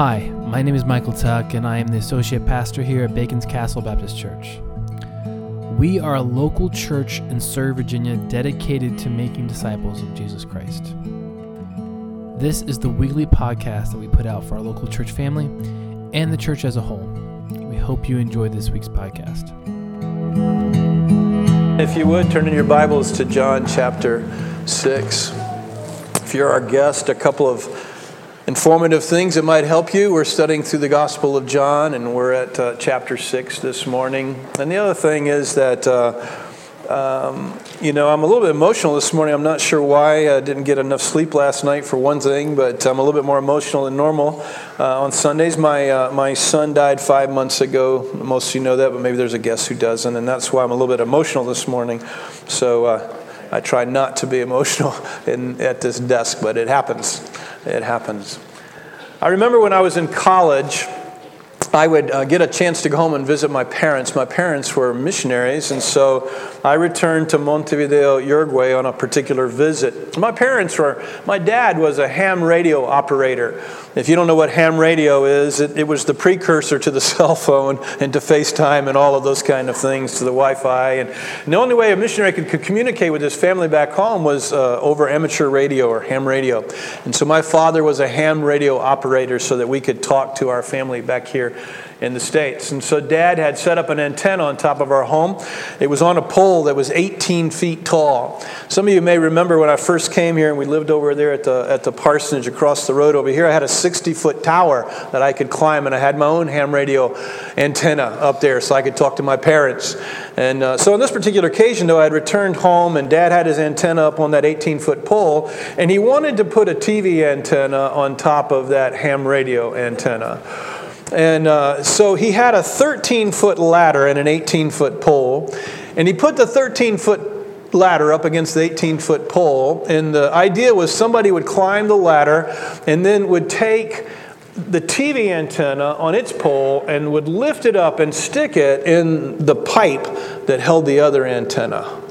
Hi, my name is Michael Tuck, and I am the Associate Pastor here at Bacon's Castle Baptist Church. We are a local church in Surry, Virginia, dedicated to making disciples of Jesus Christ. This is the weekly podcast that we put out for our local church family and the church as a whole. We hope you enjoy this week's podcast. If you would, turn in your Bibles to John chapter 6. If you're our guest, a couple of informative things that might help you. We're studying through the Gospel of John, and we're at uh, chapter 6 this morning. And the other thing is that, uh, um, you know, I'm a little bit emotional this morning. I'm not sure why. I didn't get enough sleep last night, for one thing, but I'm a little bit more emotional than normal. Uh, on Sundays, my, uh, my son died five months ago. Most of you know that, but maybe there's a guest who doesn't, and that's why I'm a little bit emotional this morning. So, uh, I try not to be emotional in, at this desk, but it happens. It happens. I remember when I was in college, I would uh, get a chance to go home and visit my parents. My parents were missionaries, and so I returned to Montevideo, Uruguay on a particular visit. My parents were, my dad was a ham radio operator. If you don't know what ham radio is, it, it was the precursor to the cell phone and to FaceTime and all of those kind of things, to the Wi Fi. And, the only way a missionary could, could communicate with his family back home was uh, over amateur radio or ham radio. And so my father was a ham radio operator so that we could talk to our family back here in the States. And so dad had set up an antenna on top of our home. It was on a pole that was 18 feet tall. Some of you may remember when I first came here and we lived over there at the, at the parsonage across the road over here, I had a 60 foot tower that I could climb and I had my own ham radio antenna up there so I could talk to my parents. And uh, so on this particular occasion, though, I had returned home and dad had his antenna up on that 18 foot pole and he wanted to put a TV antenna on top of that ham radio antenna. And uh, so he had a 13 foot ladder and an 18 foot pole. And he put the 13 foot ladder up against the 18 foot pole. And the idea was somebody would climb the ladder and then would take the TV antenna on its pole and would lift it up and stick it in the pipe that held the other antenna.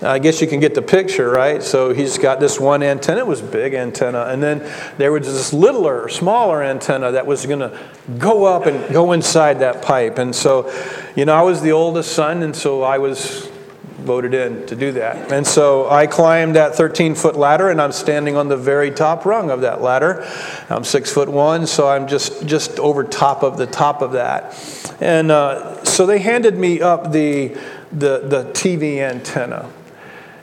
I guess you can get the picture, right? So he's got this one antenna, it was big antenna, and then there was this littler, smaller antenna that was going to go up and go inside that pipe. And so, you know, I was the oldest son, and so I was voted in to do that. And so I climbed that 13 foot ladder, and I'm standing on the very top rung of that ladder. I'm six foot one, so I'm just just over top of the top of that. And uh, so they handed me up the the, the TV antenna.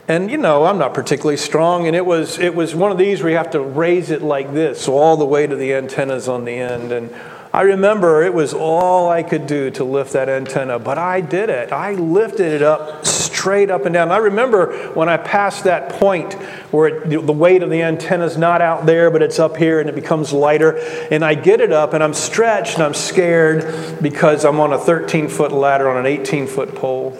And you know, I'm not particularly strong, and it was it was one of these where you have to raise it like this, so all the way to the antennas on the end. And I remember it was all I could do to lift that antenna, but I did it. I lifted it up straight up and down. I remember when I passed that point where it, the weight of the antenna is not out there, but it's up here and it becomes lighter. And I get it up and I'm stretched and I'm scared because I'm on a 13 foot ladder on an 18 foot pole.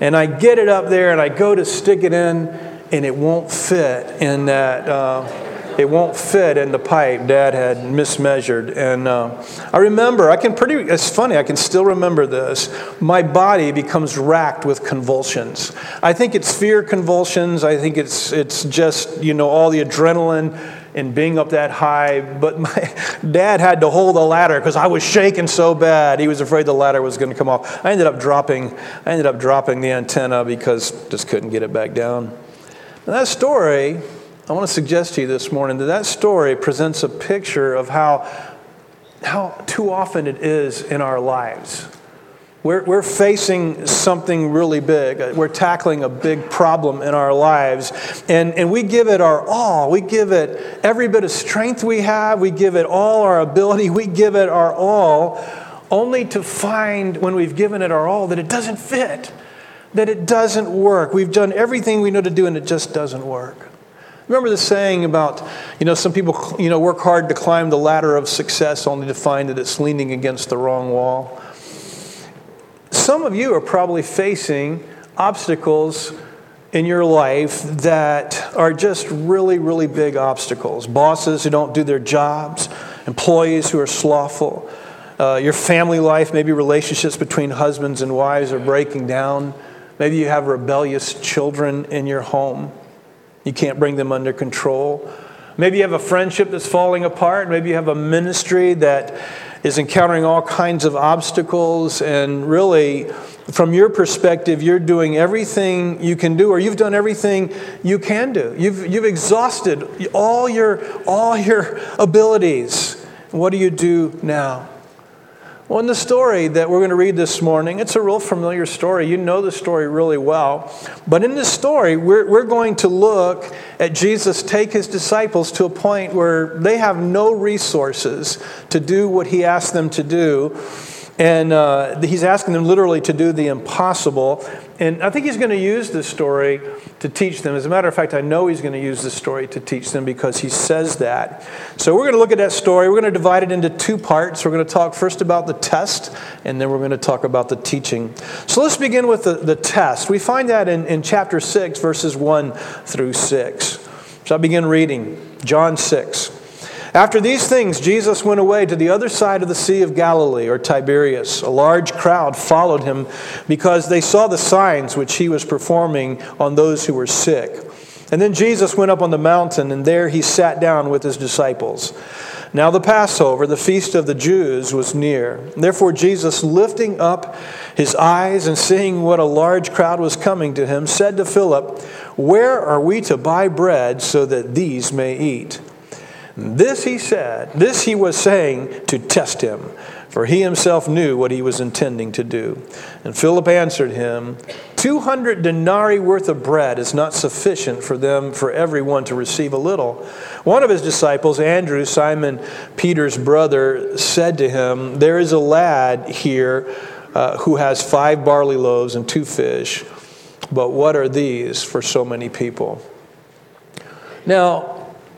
And I get it up there and I go to stick it in, and it won't fit in that. Uh, it won't fit in the pipe. Dad had mismeasured. And uh, I remember, I can pretty, it's funny, I can still remember this. My body becomes racked with convulsions. I think it's fear convulsions. I think it's, it's just, you know, all the adrenaline and being up that high. But my dad had to hold the ladder because I was shaking so bad. He was afraid the ladder was going to come off. I ended up dropping. I ended up dropping the antenna because just couldn't get it back down. That story, I want to suggest to you this morning that that story presents a picture of how how too often it is in our lives we're, we're facing something really big. We're tackling a big problem in our lives. And, and we give it our all. We give it every bit of strength we have. We give it all our ability. We give it our all, only to find when we've given it our all that it doesn't fit, that it doesn't work. We've done everything we know to do and it just doesn't work. Remember the saying about, you know, some people, you know, work hard to climb the ladder of success only to find that it's leaning against the wrong wall? Some of you are probably facing obstacles in your life that are just really, really big obstacles. Bosses who don't do their jobs, employees who are slothful, uh, your family life, maybe relationships between husbands and wives are breaking down. Maybe you have rebellious children in your home. You can't bring them under control. Maybe you have a friendship that's falling apart. Maybe you have a ministry that is encountering all kinds of obstacles. And really, from your perspective, you're doing everything you can do, or you've done everything you can do. You've, you've exhausted all your, all your abilities. What do you do now? Well, in the story that we're going to read this morning, it's a real familiar story. You know the story really well. But in this story, we're, we're going to look at Jesus take his disciples to a point where they have no resources to do what he asked them to do. And uh, he's asking them literally to do the impossible. And I think he's going to use this story to teach them. As a matter of fact, I know he's going to use this story to teach them because he says that. So we're going to look at that story. We're going to divide it into two parts. We're going to talk first about the test, and then we're going to talk about the teaching. So let's begin with the, the test. We find that in, in chapter 6, verses 1 through 6. So I begin reading John 6. After these things, Jesus went away to the other side of the Sea of Galilee, or Tiberias. A large crowd followed him because they saw the signs which he was performing on those who were sick. And then Jesus went up on the mountain, and there he sat down with his disciples. Now the Passover, the feast of the Jews, was near. Therefore, Jesus, lifting up his eyes and seeing what a large crowd was coming to him, said to Philip, Where are we to buy bread so that these may eat? This he said, this he was saying to test him, for he himself knew what he was intending to do. And Philip answered him, 200 denarii worth of bread is not sufficient for them, for everyone to receive a little. One of his disciples, Andrew, Simon Peter's brother, said to him, There is a lad here uh, who has five barley loaves and two fish, but what are these for so many people? Now,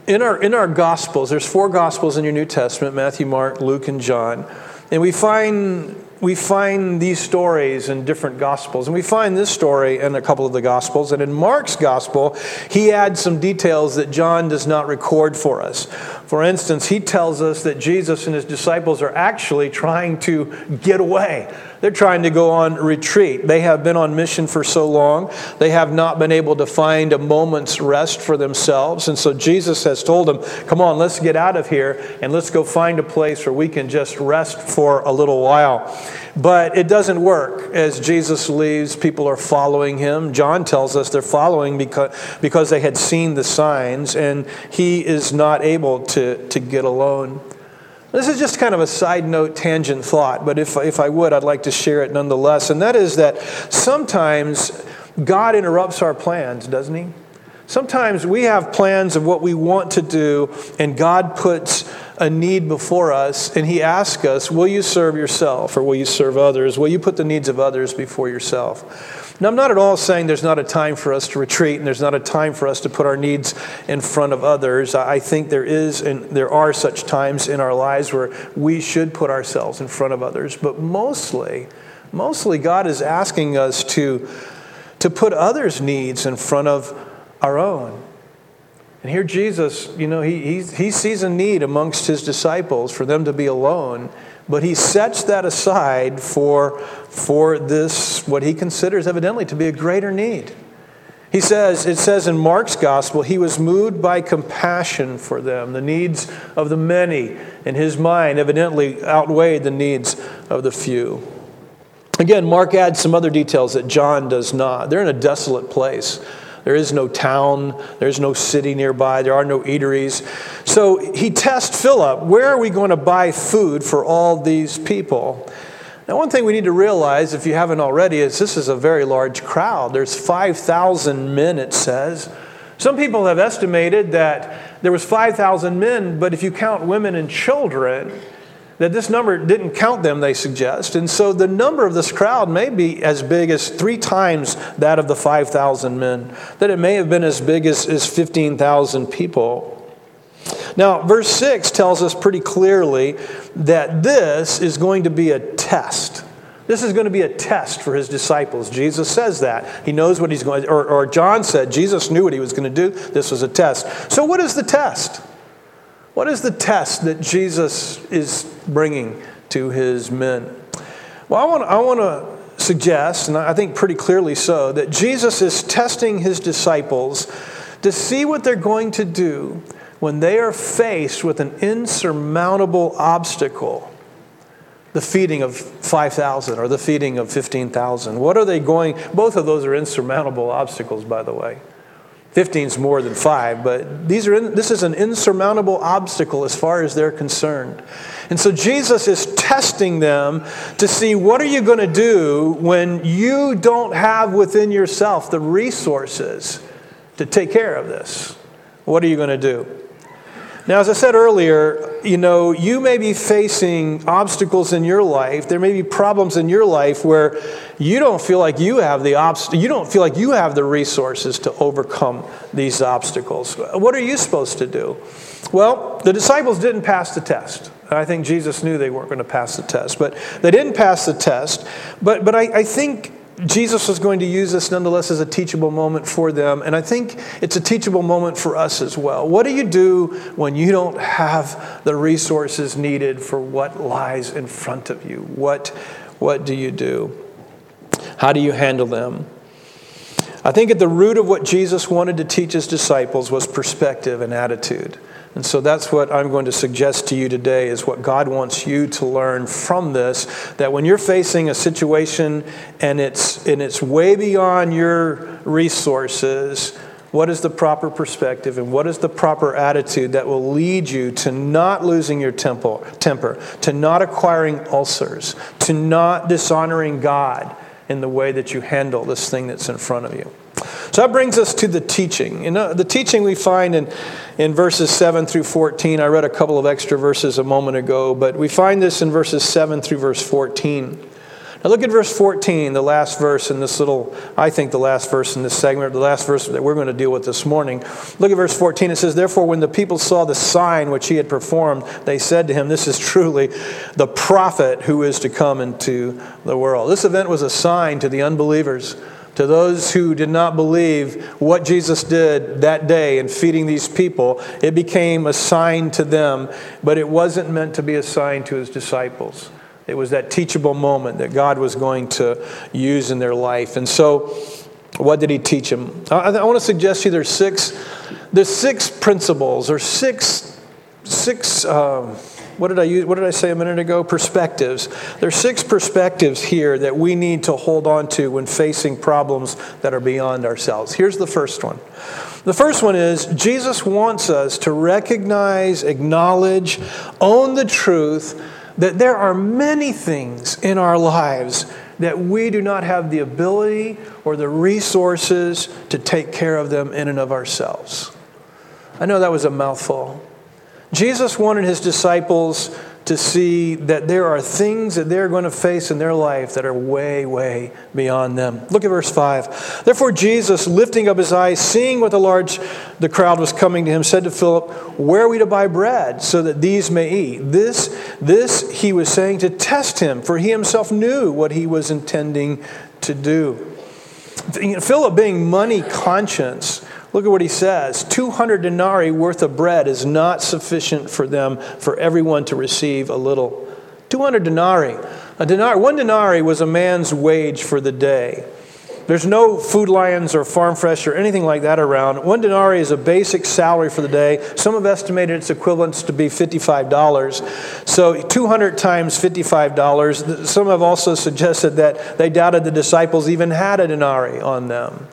in our, in our Gospels, there's four Gospels in your New Testament Matthew, Mark, Luke, and John. And we find, we find these stories in different Gospels. And we find this story in a couple of the Gospels. And in Mark's Gospel, he adds some details that John does not record for us. For instance, he tells us that Jesus and his disciples are actually trying to get away. They're trying to go on retreat. They have been on mission for so long, they have not been able to find a moment's rest for themselves. And so Jesus has told them, Come on, let's get out of here and let's go find a place where we can just rest for a little while. But it doesn't work. As Jesus leaves, people are following him. John tells us they're following because, because they had seen the signs, and he is not able to, to get alone. This is just kind of a side note tangent thought, but if, if I would, I'd like to share it nonetheless. And that is that sometimes God interrupts our plans, doesn't He? Sometimes we have plans of what we want to do, and God puts a need before us, and He asks us, Will you serve yourself or will you serve others? Will you put the needs of others before yourself? Now, I'm not at all saying there's not a time for us to retreat and there's not a time for us to put our needs in front of others. I think there is and there are such times in our lives where we should put ourselves in front of others. But mostly, mostly God is asking us to, to put others' needs in front of our own. And here Jesus, you know, he, he, he sees a need amongst his disciples for them to be alone but he sets that aside for, for this, what he considers evidently to be a greater need. He says, it says in Mark's gospel, he was moved by compassion for them. The needs of the many in his mind evidently outweighed the needs of the few. Again, Mark adds some other details that John does not. They're in a desolate place. There is no town, there's no city nearby, there are no eateries. So he tests Philip where are we going to buy food for all these people? Now, one thing we need to realize, if you haven't already, is this is a very large crowd. There's 5,000 men, it says. Some people have estimated that there was 5,000 men, but if you count women and children, that this number didn't count them, they suggest. And so the number of this crowd may be as big as three times that of the 5,000 men, that it may have been as big as, as 15,000 people. Now, verse 6 tells us pretty clearly that this is going to be a test. This is going to be a test for his disciples. Jesus says that. He knows what he's going or, or John said Jesus knew what he was going to do. This was a test. So, what is the test? What is the test that Jesus is bringing to his men? Well, I want, I want to suggest, and I think pretty clearly so, that Jesus is testing his disciples to see what they're going to do when they are faced with an insurmountable obstacle, the feeding of 5,000 or the feeding of 15,000? What are they going? Both of those are insurmountable obstacles, by the way. 15 is more than five, but these are in, this is an insurmountable obstacle as far as they're concerned. And so Jesus is testing them to see what are you going to do when you don't have within yourself the resources to take care of this. What are you going to do? Now, as I said earlier, you know, you may be facing obstacles in your life. There may be problems in your life where you don't feel like you have the obst- you don't feel like you have the resources to overcome these obstacles. What are you supposed to do? Well, the disciples didn't pass the test. I think Jesus knew they weren't going to pass the test, but they didn't pass the test. But, but I, I think Jesus was going to use this nonetheless as a teachable moment for them, and I think it's a teachable moment for us as well. What do you do when you don't have the resources needed for what lies in front of you? What, what do you do? How do you handle them? I think at the root of what Jesus wanted to teach his disciples was perspective and attitude. And so that's what I'm going to suggest to you today is what God wants you to learn from this that when you're facing a situation and it's and it's way beyond your resources, what is the proper perspective and what is the proper attitude that will lead you to not losing your temper, temper to not acquiring ulcers, to not dishonoring God in the way that you handle this thing that's in front of you? So that brings us to the teaching. You know, the teaching we find in, in verses 7 through 14. I read a couple of extra verses a moment ago, but we find this in verses 7 through verse 14. Now look at verse 14, the last verse in this little, I think the last verse in this segment, the last verse that we're going to deal with this morning. Look at verse 14. It says, Therefore, when the people saw the sign which he had performed, they said to him, This is truly the prophet who is to come into the world. This event was a sign to the unbelievers to those who did not believe what Jesus did that day in feeding these people, it became a sign to them, but it wasn't meant to be a sign to his disciples. It was that teachable moment that God was going to use in their life. And so, what did he teach them? I, I want to suggest to you there's six, there's six principles or six, six. Um, what did I use? What did I say a minute ago? Perspectives. There's six perspectives here that we need to hold on to when facing problems that are beyond ourselves. Here's the first one. The first one is Jesus wants us to recognize, acknowledge, own the truth that there are many things in our lives that we do not have the ability or the resources to take care of them in and of ourselves. I know that was a mouthful. Jesus wanted his disciples to see that there are things that they're going to face in their life that are way, way beyond them. Look at verse 5. Therefore, Jesus, lifting up his eyes, seeing what the large the crowd was coming to him, said to Philip, Where are we to buy bread so that these may eat? This, this he was saying to test him, for he himself knew what he was intending to do. Philip, being money conscious, Look at what he says 200 denarii worth of bread is not sufficient for them, for everyone to receive a little. 200 denarii. A denarii, one denarii was a man's wage for the day. There's no Food Lions or Farm Fresh or anything like that around. One denarii is a basic salary for the day. Some have estimated its equivalence to be $55. So 200 times $55. Some have also suggested that they doubted the disciples even had a denarii on them.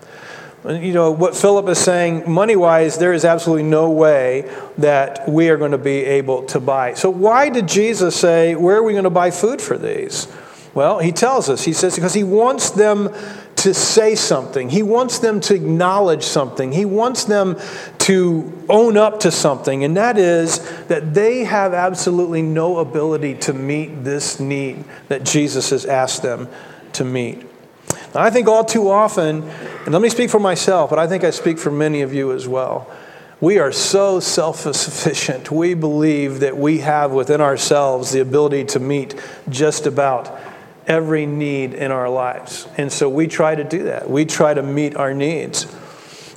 You know, what Philip is saying, money wise, there is absolutely no way that we are going to be able to buy. So, why did Jesus say, Where are we going to buy food for these? Well, he tells us, he says, because he wants them to say something. He wants them to acknowledge something. He wants them to own up to something, and that is that they have absolutely no ability to meet this need that Jesus has asked them to meet. I think all too often, and let me speak for myself, but I think I speak for many of you as well. We are so self sufficient. We believe that we have within ourselves the ability to meet just about every need in our lives. And so we try to do that. We try to meet our needs.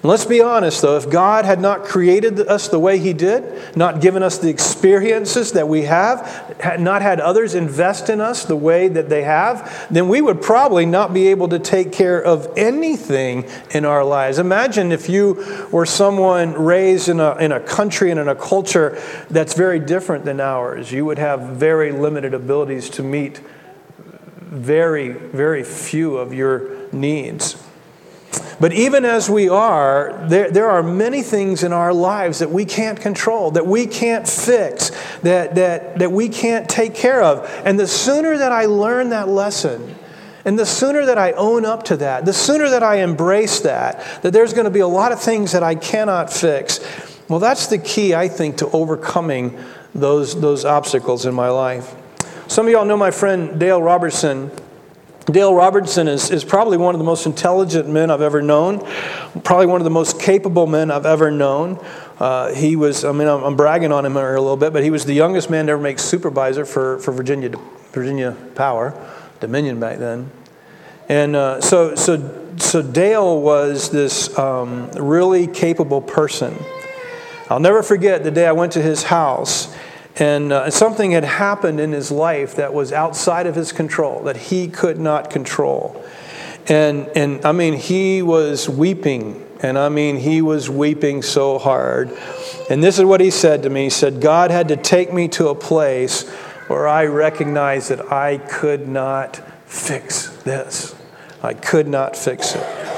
Let's be honest, though, if God had not created us the way He did, not given us the experiences that we have, had not had others invest in us the way that they have, then we would probably not be able to take care of anything in our lives. Imagine if you were someone raised in a, in a country and in a culture that's very different than ours. You would have very limited abilities to meet very, very few of your needs. But even as we are, there, there are many things in our lives that we can't control, that we can't fix, that, that, that we can't take care of. And the sooner that I learn that lesson, and the sooner that I own up to that, the sooner that I embrace that, that there's going to be a lot of things that I cannot fix, well, that's the key, I think, to overcoming those, those obstacles in my life. Some of y'all know my friend Dale Robertson. Dale Robertson is, is probably one of the most intelligent men I've ever known, probably one of the most capable men I've ever known. Uh, he was, I mean, I'm, I'm, bragging on him a little bit, but he was the youngest man to ever make supervisor for, for Virginia, Virginia Power, Dominion back then. And uh, so, so, so Dale was this um, really capable person. I'll never forget the day I went to his house and uh, something had happened in his life that was outside of his control, that he could not control. And, and I mean, he was weeping. And I mean, he was weeping so hard. And this is what he said to me He said, God had to take me to a place where I recognized that I could not fix this. I could not fix it.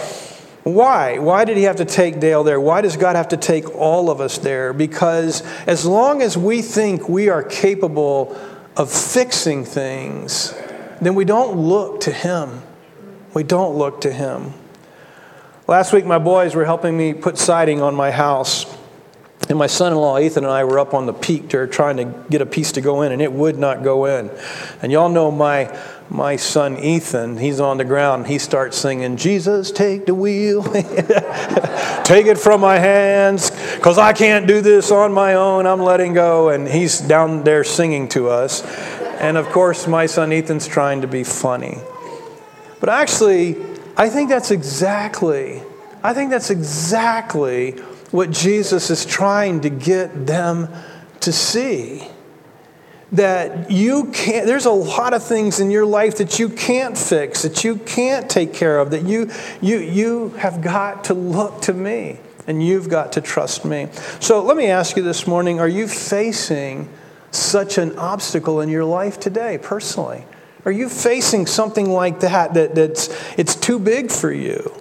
Why? Why did he have to take Dale there? Why does God have to take all of us there? Because as long as we think we are capable of fixing things, then we don't look to him. We don't look to him. Last week, my boys were helping me put siding on my house. And my son in law, Ethan, and I were up on the peak there trying to get a piece to go in, and it would not go in. And y'all know my my son Ethan, he's on the ground. He starts singing, Jesus, take the wheel. take it from my hands, because I can't do this on my own. I'm letting go. And he's down there singing to us. And of course, my son Ethan's trying to be funny. But actually, I think that's exactly, I think that's exactly what Jesus is trying to get them to see that you can't there's a lot of things in your life that you can't fix that you can't take care of that you you you have got to look to me and you've got to trust me. So let me ask you this morning are you facing such an obstacle in your life today personally? Are you facing something like that, that that's it's too big for you?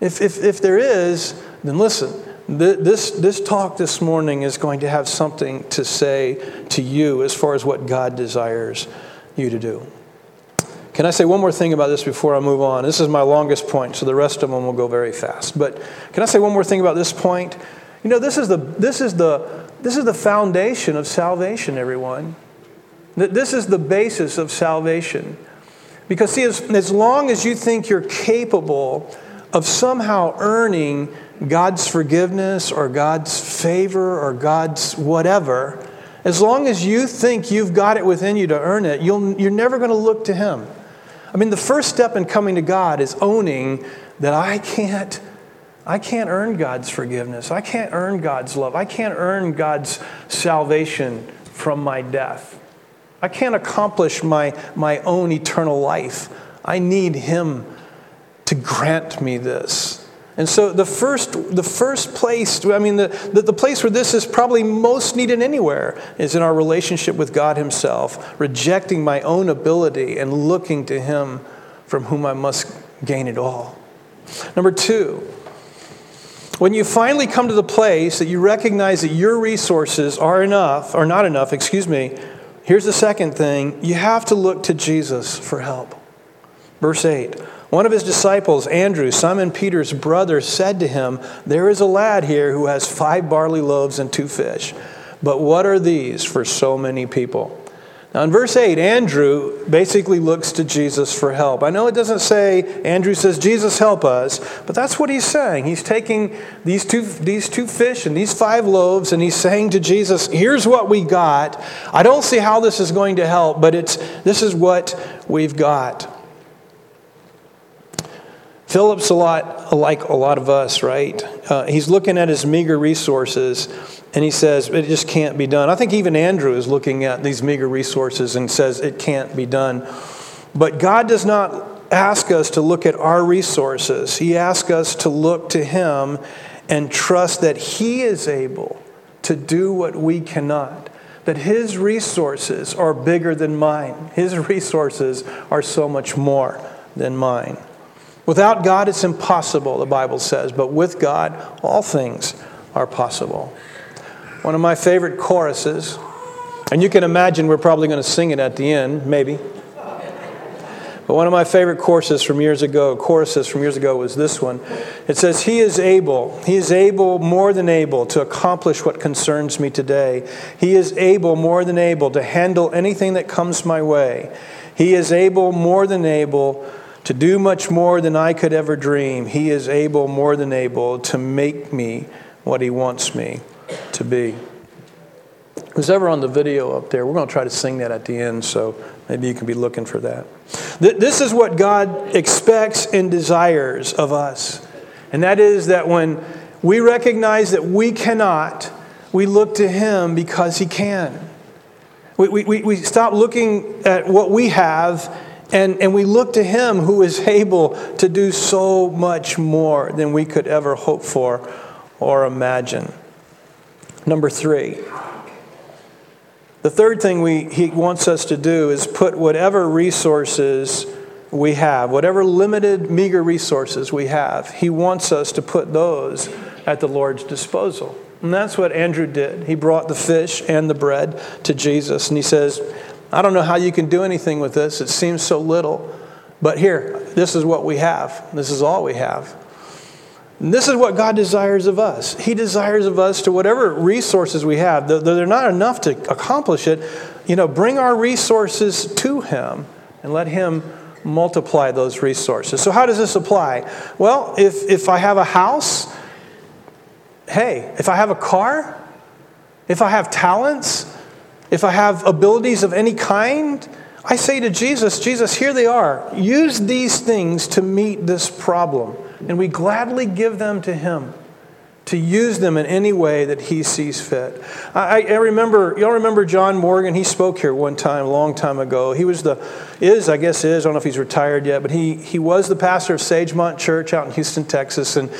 If if, if there is then listen this, this talk this morning is going to have something to say to you as far as what God desires you to do. Can I say one more thing about this before I move on? This is my longest point, so the rest of them will go very fast. But can I say one more thing about this point? You know, this is the, this is the, this is the foundation of salvation, everyone. This is the basis of salvation. Because, see, as, as long as you think you're capable of somehow earning God's forgiveness or God's favor or God's whatever, as long as you think you've got it within you to earn it, you'll, you're never going to look to Him. I mean, the first step in coming to God is owning that I can't, I can't earn God's forgiveness. I can't earn God's love. I can't earn God's salvation from my death. I can't accomplish my, my own eternal life. I need Him to grant me this. And so the first, the first place, I mean, the, the, the, place where this is probably most needed anywhere is in our relationship with God Himself, rejecting my own ability and looking to Him from whom I must gain it all. Number two, when you finally come to the place that you recognize that your resources are enough, or not enough, excuse me, here's the second thing you have to look to Jesus for help. Verse 8. One of his disciples, Andrew, Simon Peter's brother, said to him, There is a lad here who has five barley loaves and two fish. But what are these for so many people? Now, in verse 8, Andrew basically looks to Jesus for help. I know it doesn't say, Andrew says, Jesus, help us, but that's what he's saying. He's taking these two, these two fish and these five loaves, and he's saying to Jesus, Here's what we got. I don't see how this is going to help, but it's, this is what we've got. Philip's a lot like a lot of us, right? Uh, he's looking at his meager resources and he says, it just can't be done. I think even Andrew is looking at these meager resources and says, it can't be done. But God does not ask us to look at our resources, He asks us to look to Him and trust that He is able to do what we cannot. That His resources are bigger than mine, His resources are so much more than mine. Without God, it's impossible, the Bible says, but with God, all things are possible. One of my favorite choruses, and you can imagine we're probably going to sing it at the end, maybe. But one of my favorite choruses from years ago, choruses from years ago was this one. It says, He is able, He is able, more than able, to accomplish what concerns me today. He is able, more than able, to handle anything that comes my way. He is able, more than able, to do much more than I could ever dream. He is able, more than able, to make me what He wants me to be. Who's ever on the video up there? We're going to try to sing that at the end, so maybe you can be looking for that. This is what God expects and desires of us. And that is that when we recognize that we cannot, we look to Him because He can. We, we, we stop looking at what we have and, and we look to Him who is able to do so much more than we could ever hope for or imagine. Number three, the third thing we, He wants us to do is put whatever resources we have, whatever limited, meager resources we have, He wants us to put those at the Lord's disposal. And that's what Andrew did. He brought the fish and the bread to Jesus, and he says, I don't know how you can do anything with this. It seems so little. But here, this is what we have. This is all we have. And this is what God desires of us. He desires of us to whatever resources we have, though they're not enough to accomplish it, you know, bring our resources to Him and let Him multiply those resources. So, how does this apply? Well, if, if I have a house, hey, if I have a car, if I have talents, if I have abilities of any kind, I say to Jesus, Jesus, here they are. Use these things to meet this problem. And we gladly give them to Him to use them in any way that He sees fit. I, I remember, y'all remember John Morgan? He spoke here one time, a long time ago. He was the, is, I guess is, I don't know if he's retired yet, but he, he was the pastor of Sagemont Church out in Houston, Texas. And,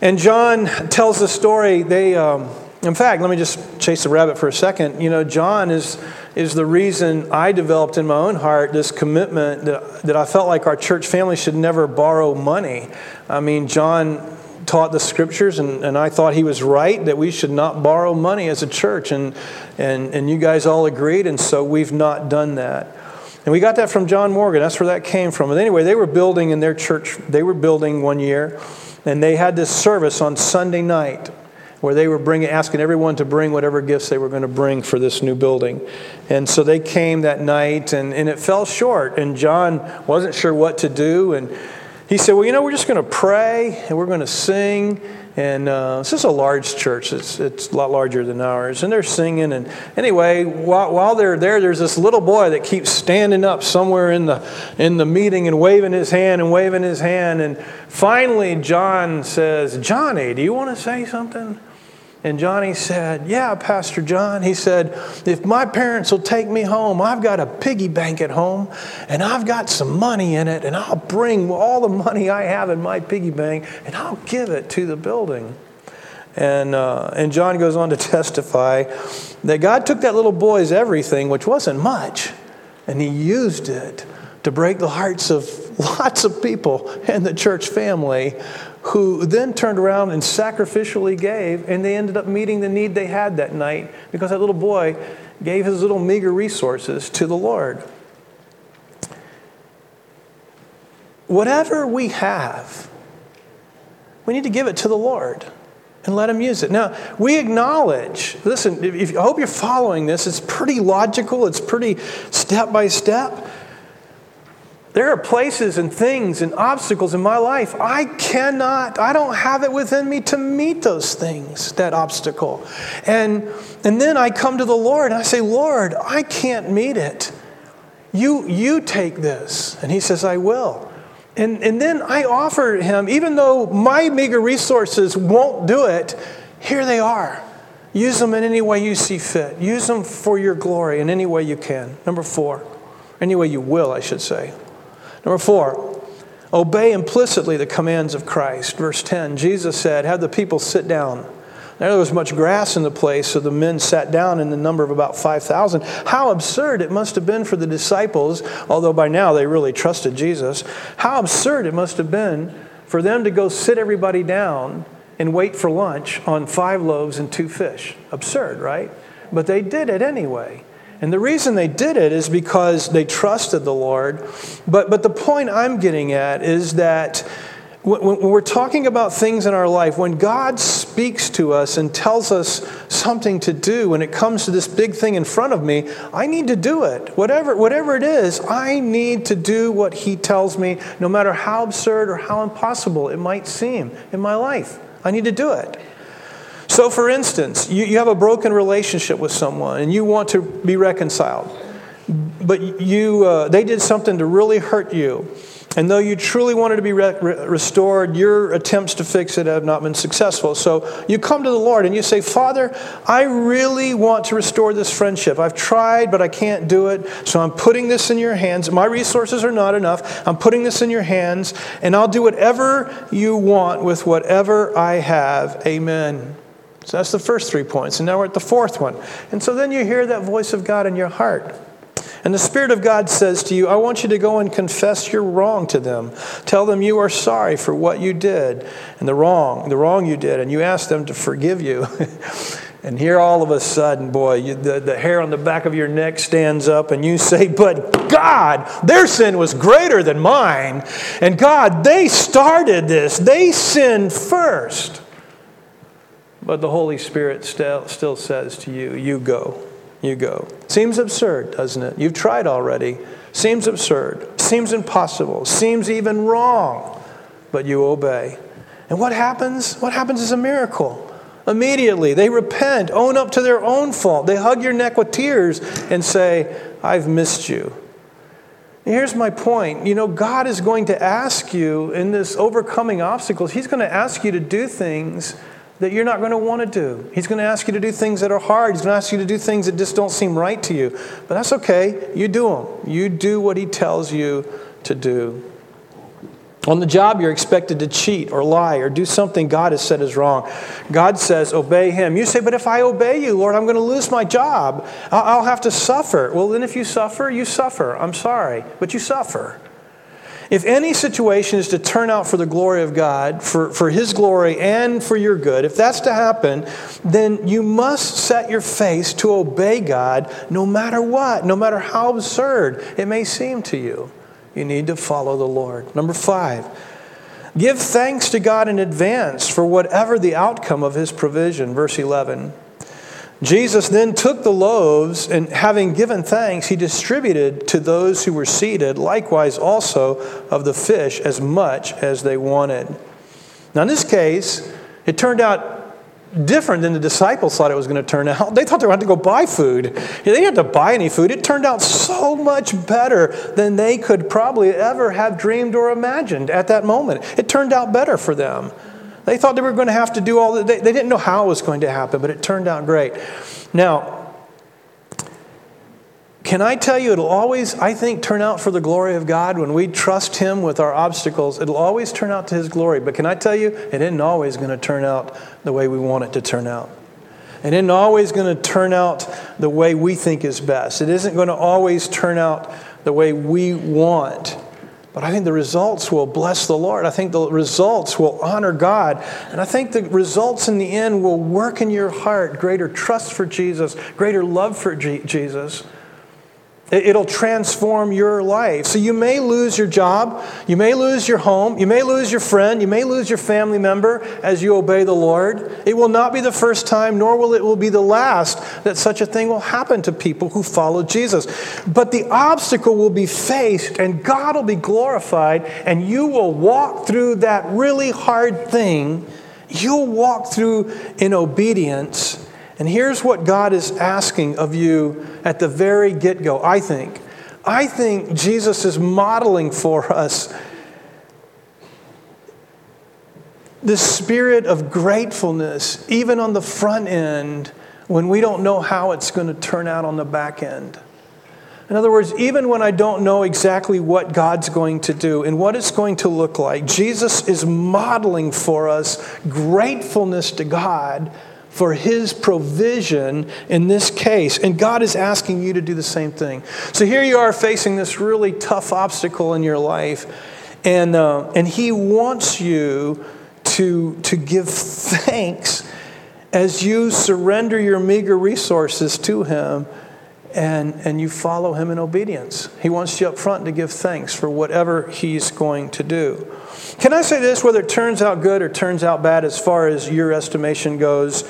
and John tells the story. They, um, in fact, let me just chase the rabbit for a second. You know, John is, is the reason I developed in my own heart this commitment that, that I felt like our church family should never borrow money. I mean, John taught the scriptures, and, and I thought he was right that we should not borrow money as a church. And, and, and you guys all agreed, and so we've not done that. And we got that from John Morgan. That's where that came from. And anyway, they were building in their church, they were building one year, and they had this service on Sunday night where they were bringing, asking everyone to bring whatever gifts they were going to bring for this new building. And so they came that night, and, and it fell short. And John wasn't sure what to do. And he said, Well, you know, we're just going to pray and we're going to sing. And uh, this is a large church, it's, it's a lot larger than ours. And they're singing. And anyway, while, while they're there, there's this little boy that keeps standing up somewhere in the, in the meeting and waving his hand and waving his hand. And finally, John says, Johnny, do you want to say something? And Johnny said, Yeah, Pastor John. He said, If my parents will take me home, I've got a piggy bank at home and I've got some money in it, and I'll bring all the money I have in my piggy bank and I'll give it to the building. And, uh, and John goes on to testify that God took that little boy's everything, which wasn't much, and he used it to break the hearts of lots of people in the church family who then turned around and sacrificially gave, and they ended up meeting the need they had that night because that little boy gave his little meager resources to the Lord. Whatever we have, we need to give it to the Lord and let him use it. Now, we acknowledge, listen, if, I hope you're following this, it's pretty logical, it's pretty step by step. There are places and things and obstacles in my life I cannot, I don't have it within me to meet those things, that obstacle. And, and then I come to the Lord and I say, Lord, I can't meet it. You, you take this. And He says, I will. And, and then I offer him, even though my meager resources won't do it, here they are. Use them in any way you see fit. Use them for your glory in any way you can. Number four, any way you will, I should say. Number four, obey implicitly the commands of Christ. Verse 10, Jesus said, Have the people sit down. There was much grass in the place, so the men sat down in the number of about 5,000. How absurd it must have been for the disciples, although by now they really trusted Jesus. How absurd it must have been for them to go sit everybody down and wait for lunch on five loaves and two fish. Absurd, right? But they did it anyway. And the reason they did it is because they trusted the Lord. But, but the point I'm getting at is that when, when we're talking about things in our life, when God speaks to us and tells us something to do, when it comes to this big thing in front of me, I need to do it. Whatever, whatever it is, I need to do what He tells me, no matter how absurd or how impossible it might seem in my life. I need to do it. So, for instance, you, you have a broken relationship with someone and you want to be reconciled, but you, uh, they did something to really hurt you. And though you truly wanted to be re- restored, your attempts to fix it have not been successful. So you come to the Lord and you say, Father, I really want to restore this friendship. I've tried, but I can't do it. So I'm putting this in your hands. My resources are not enough. I'm putting this in your hands, and I'll do whatever you want with whatever I have. Amen. So that's the first three points. And now we're at the fourth one. And so then you hear that voice of God in your heart. And the Spirit of God says to you, I want you to go and confess your wrong to them. Tell them you are sorry for what you did and the wrong, the wrong you did, and you ask them to forgive you. and here all of a sudden, boy, you, the, the hair on the back of your neck stands up, and you say, But God, their sin was greater than mine. And God, they started this, they sinned first. But the Holy Spirit still, still says to you, You go you go. Seems absurd, doesn't it? You've tried already. Seems absurd. Seems impossible. Seems even wrong. But you obey. And what happens? What happens is a miracle. Immediately, they repent, own up to their own fault. They hug your neck with tears and say, I've missed you. Here's my point. You know, God is going to ask you in this overcoming obstacles, He's going to ask you to do things that you're not going to want to do. He's going to ask you to do things that are hard. He's going to ask you to do things that just don't seem right to you. But that's okay. You do them. You do what He tells you to do. On the job, you're expected to cheat or lie or do something God has said is wrong. God says, obey Him. You say, but if I obey you, Lord, I'm going to lose my job. I'll have to suffer. Well, then if you suffer, you suffer. I'm sorry, but you suffer. If any situation is to turn out for the glory of God, for, for His glory and for your good, if that's to happen, then you must set your face to obey God no matter what, no matter how absurd it may seem to you. You need to follow the Lord. Number five, give thanks to God in advance for whatever the outcome of His provision. Verse 11. Jesus then took the loaves, and having given thanks, he distributed to those who were seated, likewise also of the fish, as much as they wanted. Now, in this case, it turned out different than the disciples thought it was going to turn out. They thought they were going to go buy food. They didn't have to buy any food. It turned out so much better than they could probably ever have dreamed or imagined at that moment. It turned out better for them. They thought they were going to have to do all that. They, they didn't know how it was going to happen, but it turned out great. Now, can I tell you, it'll always, I think, turn out for the glory of God when we trust Him with our obstacles. It'll always turn out to His glory. But can I tell you, it isn't always going to turn out the way we want it to turn out. It isn't always going to turn out the way we think is best. It isn't going to always turn out the way we want. But I think the results will bless the Lord. I think the results will honor God. And I think the results in the end will work in your heart greater trust for Jesus, greater love for Jesus. It'll transform your life. So you may lose your job, you may lose your home, you may lose your friend, you may lose your family member as you obey the Lord. It will not be the first time, nor will it will be the last that such a thing will happen to people who follow Jesus. But the obstacle will be faced and God will be glorified and you will walk through that really hard thing. You'll walk through in obedience and here's what God is asking of you at the very get go, I think. I think Jesus is modeling for us this spirit of gratefulness, even on the front end, when we don't know how it's going to turn out on the back end. In other words, even when I don't know exactly what God's going to do and what it's going to look like, Jesus is modeling for us gratefulness to God for his provision in this case. And God is asking you to do the same thing. So here you are facing this really tough obstacle in your life, and, uh, and he wants you to, to give thanks as you surrender your meager resources to him and, and you follow him in obedience. He wants you up front to give thanks for whatever he's going to do. Can I say this, whether it turns out good or turns out bad as far as your estimation goes?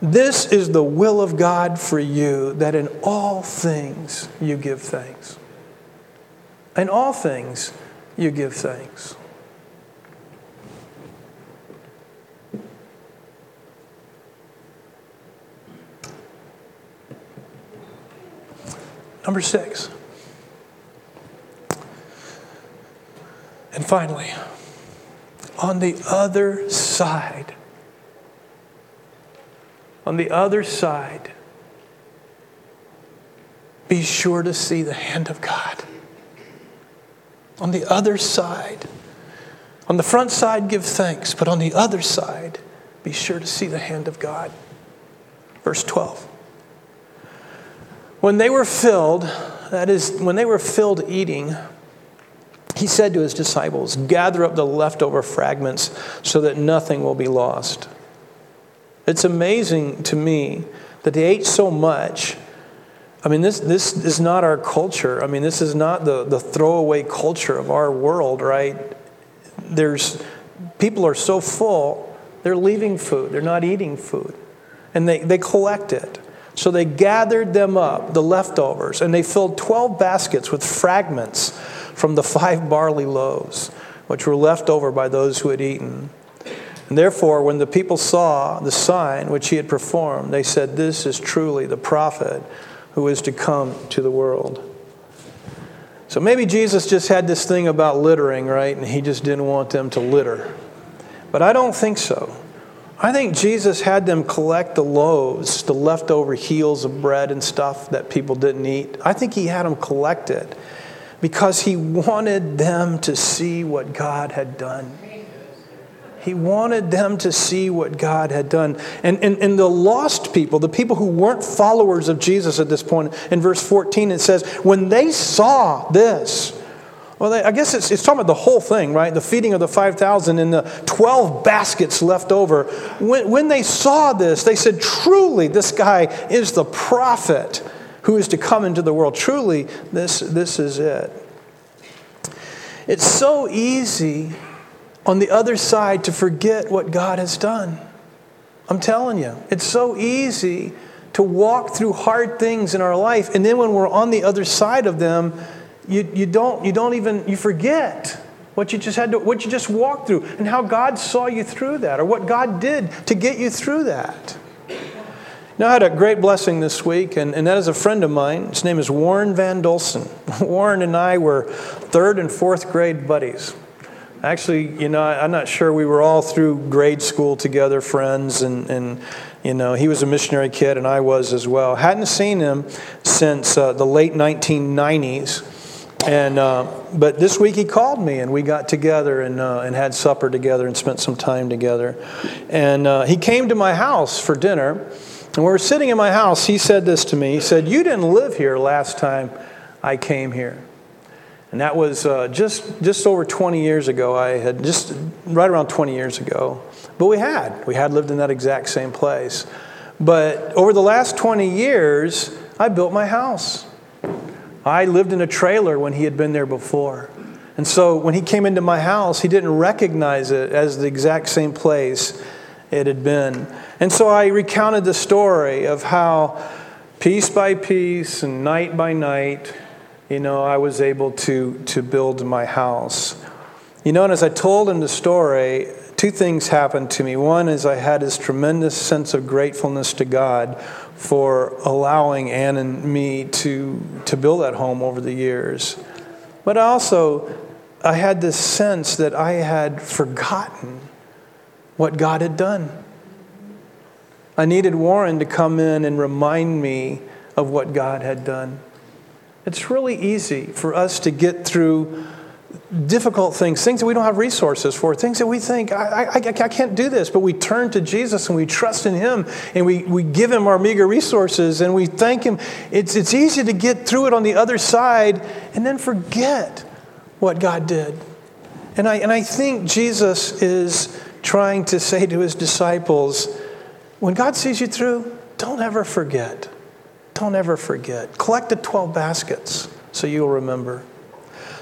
This is the will of God for you that in all things you give thanks. In all things you give thanks. Number six. And finally, on the other side, on the other side, be sure to see the hand of God. On the other side, on the front side, give thanks, but on the other side, be sure to see the hand of God. Verse 12. When they were filled, that is, when they were filled eating, he said to his disciples, Gather up the leftover fragments so that nothing will be lost. It's amazing to me that they ate so much. I mean, this, this is not our culture. I mean, this is not the, the throwaway culture of our world, right? There's, people are so full, they're leaving food, they're not eating food, and they, they collect it. So they gathered them up, the leftovers, and they filled 12 baskets with fragments from the five barley loaves, which were left over by those who had eaten. And therefore, when the people saw the sign which he had performed, they said, This is truly the prophet who is to come to the world. So maybe Jesus just had this thing about littering, right? And he just didn't want them to litter. But I don't think so. I think Jesus had them collect the loaves, the leftover heels of bread and stuff that people didn't eat. I think he had them collect it because he wanted them to see what God had done. He wanted them to see what God had done. And, and, and the lost people, the people who weren't followers of Jesus at this point, in verse 14, it says, when they saw this, well, I guess it's, it's talking about the whole thing, right? The feeding of the 5,000 and the 12 baskets left over. When, when they saw this, they said, Truly, this guy is the prophet who is to come into the world. Truly, this, this is it. It's so easy on the other side to forget what God has done. I'm telling you, it's so easy to walk through hard things in our life, and then when we're on the other side of them, you, you, don't, you don't even, you forget what you just had to, what you just walked through and how God saw you through that or what God did to get you through that. Now, I had a great blessing this week, and, and that is a friend of mine. His name is Warren Van Dolson. Warren and I were third and fourth grade buddies. Actually, you know, I'm not sure we were all through grade school together, friends, and, and you know, he was a missionary kid, and I was as well. Hadn't seen him since uh, the late 1990s. And, uh, but this week he called me and we got together and, uh, and had supper together and spent some time together. And uh, he came to my house for dinner. And we were sitting in my house. He said this to me. He said, You didn't live here last time I came here. And that was uh, just, just over 20 years ago. I had just right around 20 years ago. But we had. We had lived in that exact same place. But over the last 20 years, I built my house. I lived in a trailer when he had been there before. And so when he came into my house, he didn't recognize it as the exact same place it had been. And so I recounted the story of how piece by piece and night by night, you know, I was able to, to build my house. You know, and as I told him the story, two things happened to me. One is I had this tremendous sense of gratefulness to God for allowing Ann and me to, to build that home over the years. But also, I had this sense that I had forgotten what God had done. I needed Warren to come in and remind me of what God had done. It's really easy for us to get through difficult things, things that we don't have resources for, things that we think, I, I, I, can't do this, but we turn to Jesus and we trust in Him and we, we give Him our meager resources and we thank Him. It's, it's easy to get through it on the other side and then forget what God did. And I, and I think Jesus is trying to say to His disciples, when God sees you through, don't ever forget. Don't ever forget. Collect the 12 baskets so you'll remember.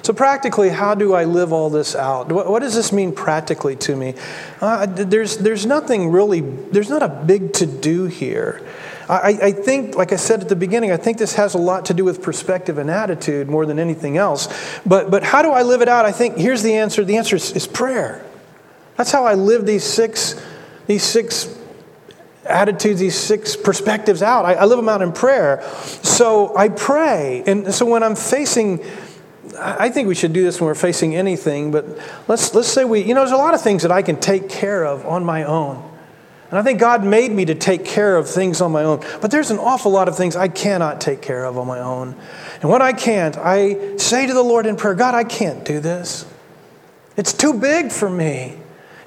So, practically, how do I live all this out? What, what does this mean practically to me? Uh, there's, there's nothing really, there's not a big to do here. I, I, think, like I said at the beginning, I think this has a lot to do with perspective and attitude more than anything else. But, but how do I live it out? I think here's the answer the answer is, is prayer. That's how I live these six, these six attitudes, these six perspectives out. I, I live them out in prayer. So I pray. And so when I'm facing I think we should do this when we're facing anything, but let's, let's say we, you know, there's a lot of things that I can take care of on my own. And I think God made me to take care of things on my own. But there's an awful lot of things I cannot take care of on my own. And when I can't, I say to the Lord in prayer, God, I can't do this. It's too big for me.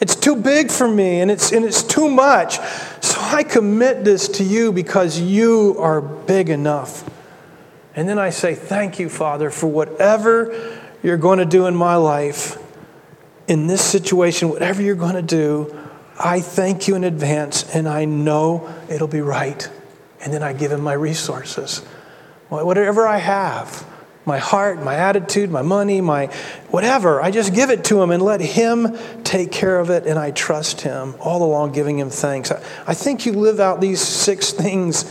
It's too big for me and it's, and it's too much. So I commit this to you because you are big enough. And then I say, Thank you, Father, for whatever you're going to do in my life, in this situation, whatever you're going to do, I thank you in advance and I know it'll be right. And then I give him my resources. Whatever I have, my heart, my attitude, my money, my whatever, I just give it to him and let him take care of it and I trust him, all along giving him thanks. I think you live out these six things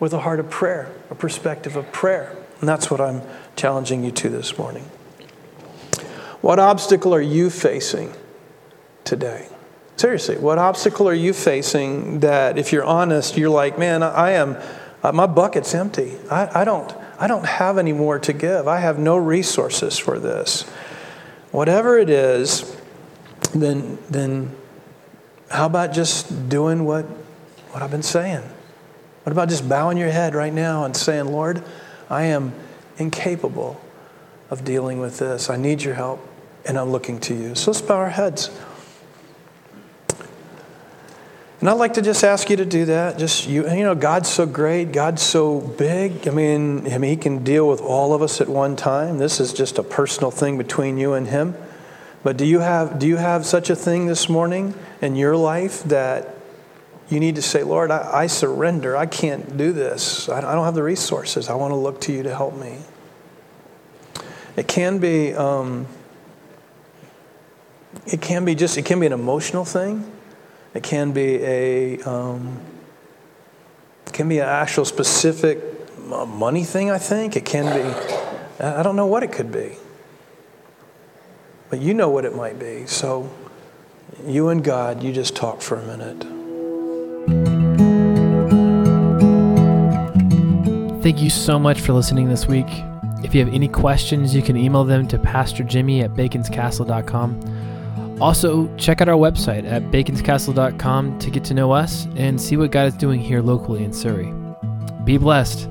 with a heart of prayer, a perspective of prayer. And that's what I'm challenging you to this morning. What obstacle are you facing today? Seriously, what obstacle are you facing that, if you're honest, you're like, man, I am, uh, my bucket's empty. I, I, don't, I don't have any more to give. I have no resources for this. Whatever it is, then, then how about just doing what, what I've been saying? What about just bowing your head right now and saying, Lord, I am incapable of dealing with this. I need your help, and I'm looking to you. So let's bow our heads. And I'd like to just ask you to do that. Just you, you know, God's so great. God's so big. I mean, I mean, He can deal with all of us at one time. This is just a personal thing between you and Him. But do you have do you have such a thing this morning in your life that you need to say, Lord, I, I surrender. I can't do this. I, I, don't have the resources. I want to look to you to help me. It can be. Um, it can be just. It can be an emotional thing. It can be a. Um, it can be an actual specific money thing. I think it can be. I don't know what it could be. But you know what it might be. So, you and God, you just talk for a minute. Thank you so much for listening this week. If you have any questions, you can email them to Pastor Jimmy at baconscastle.com. Also, check out our website at baconscastle.com to get to know us and see what God is doing here locally in Surry. Be blessed.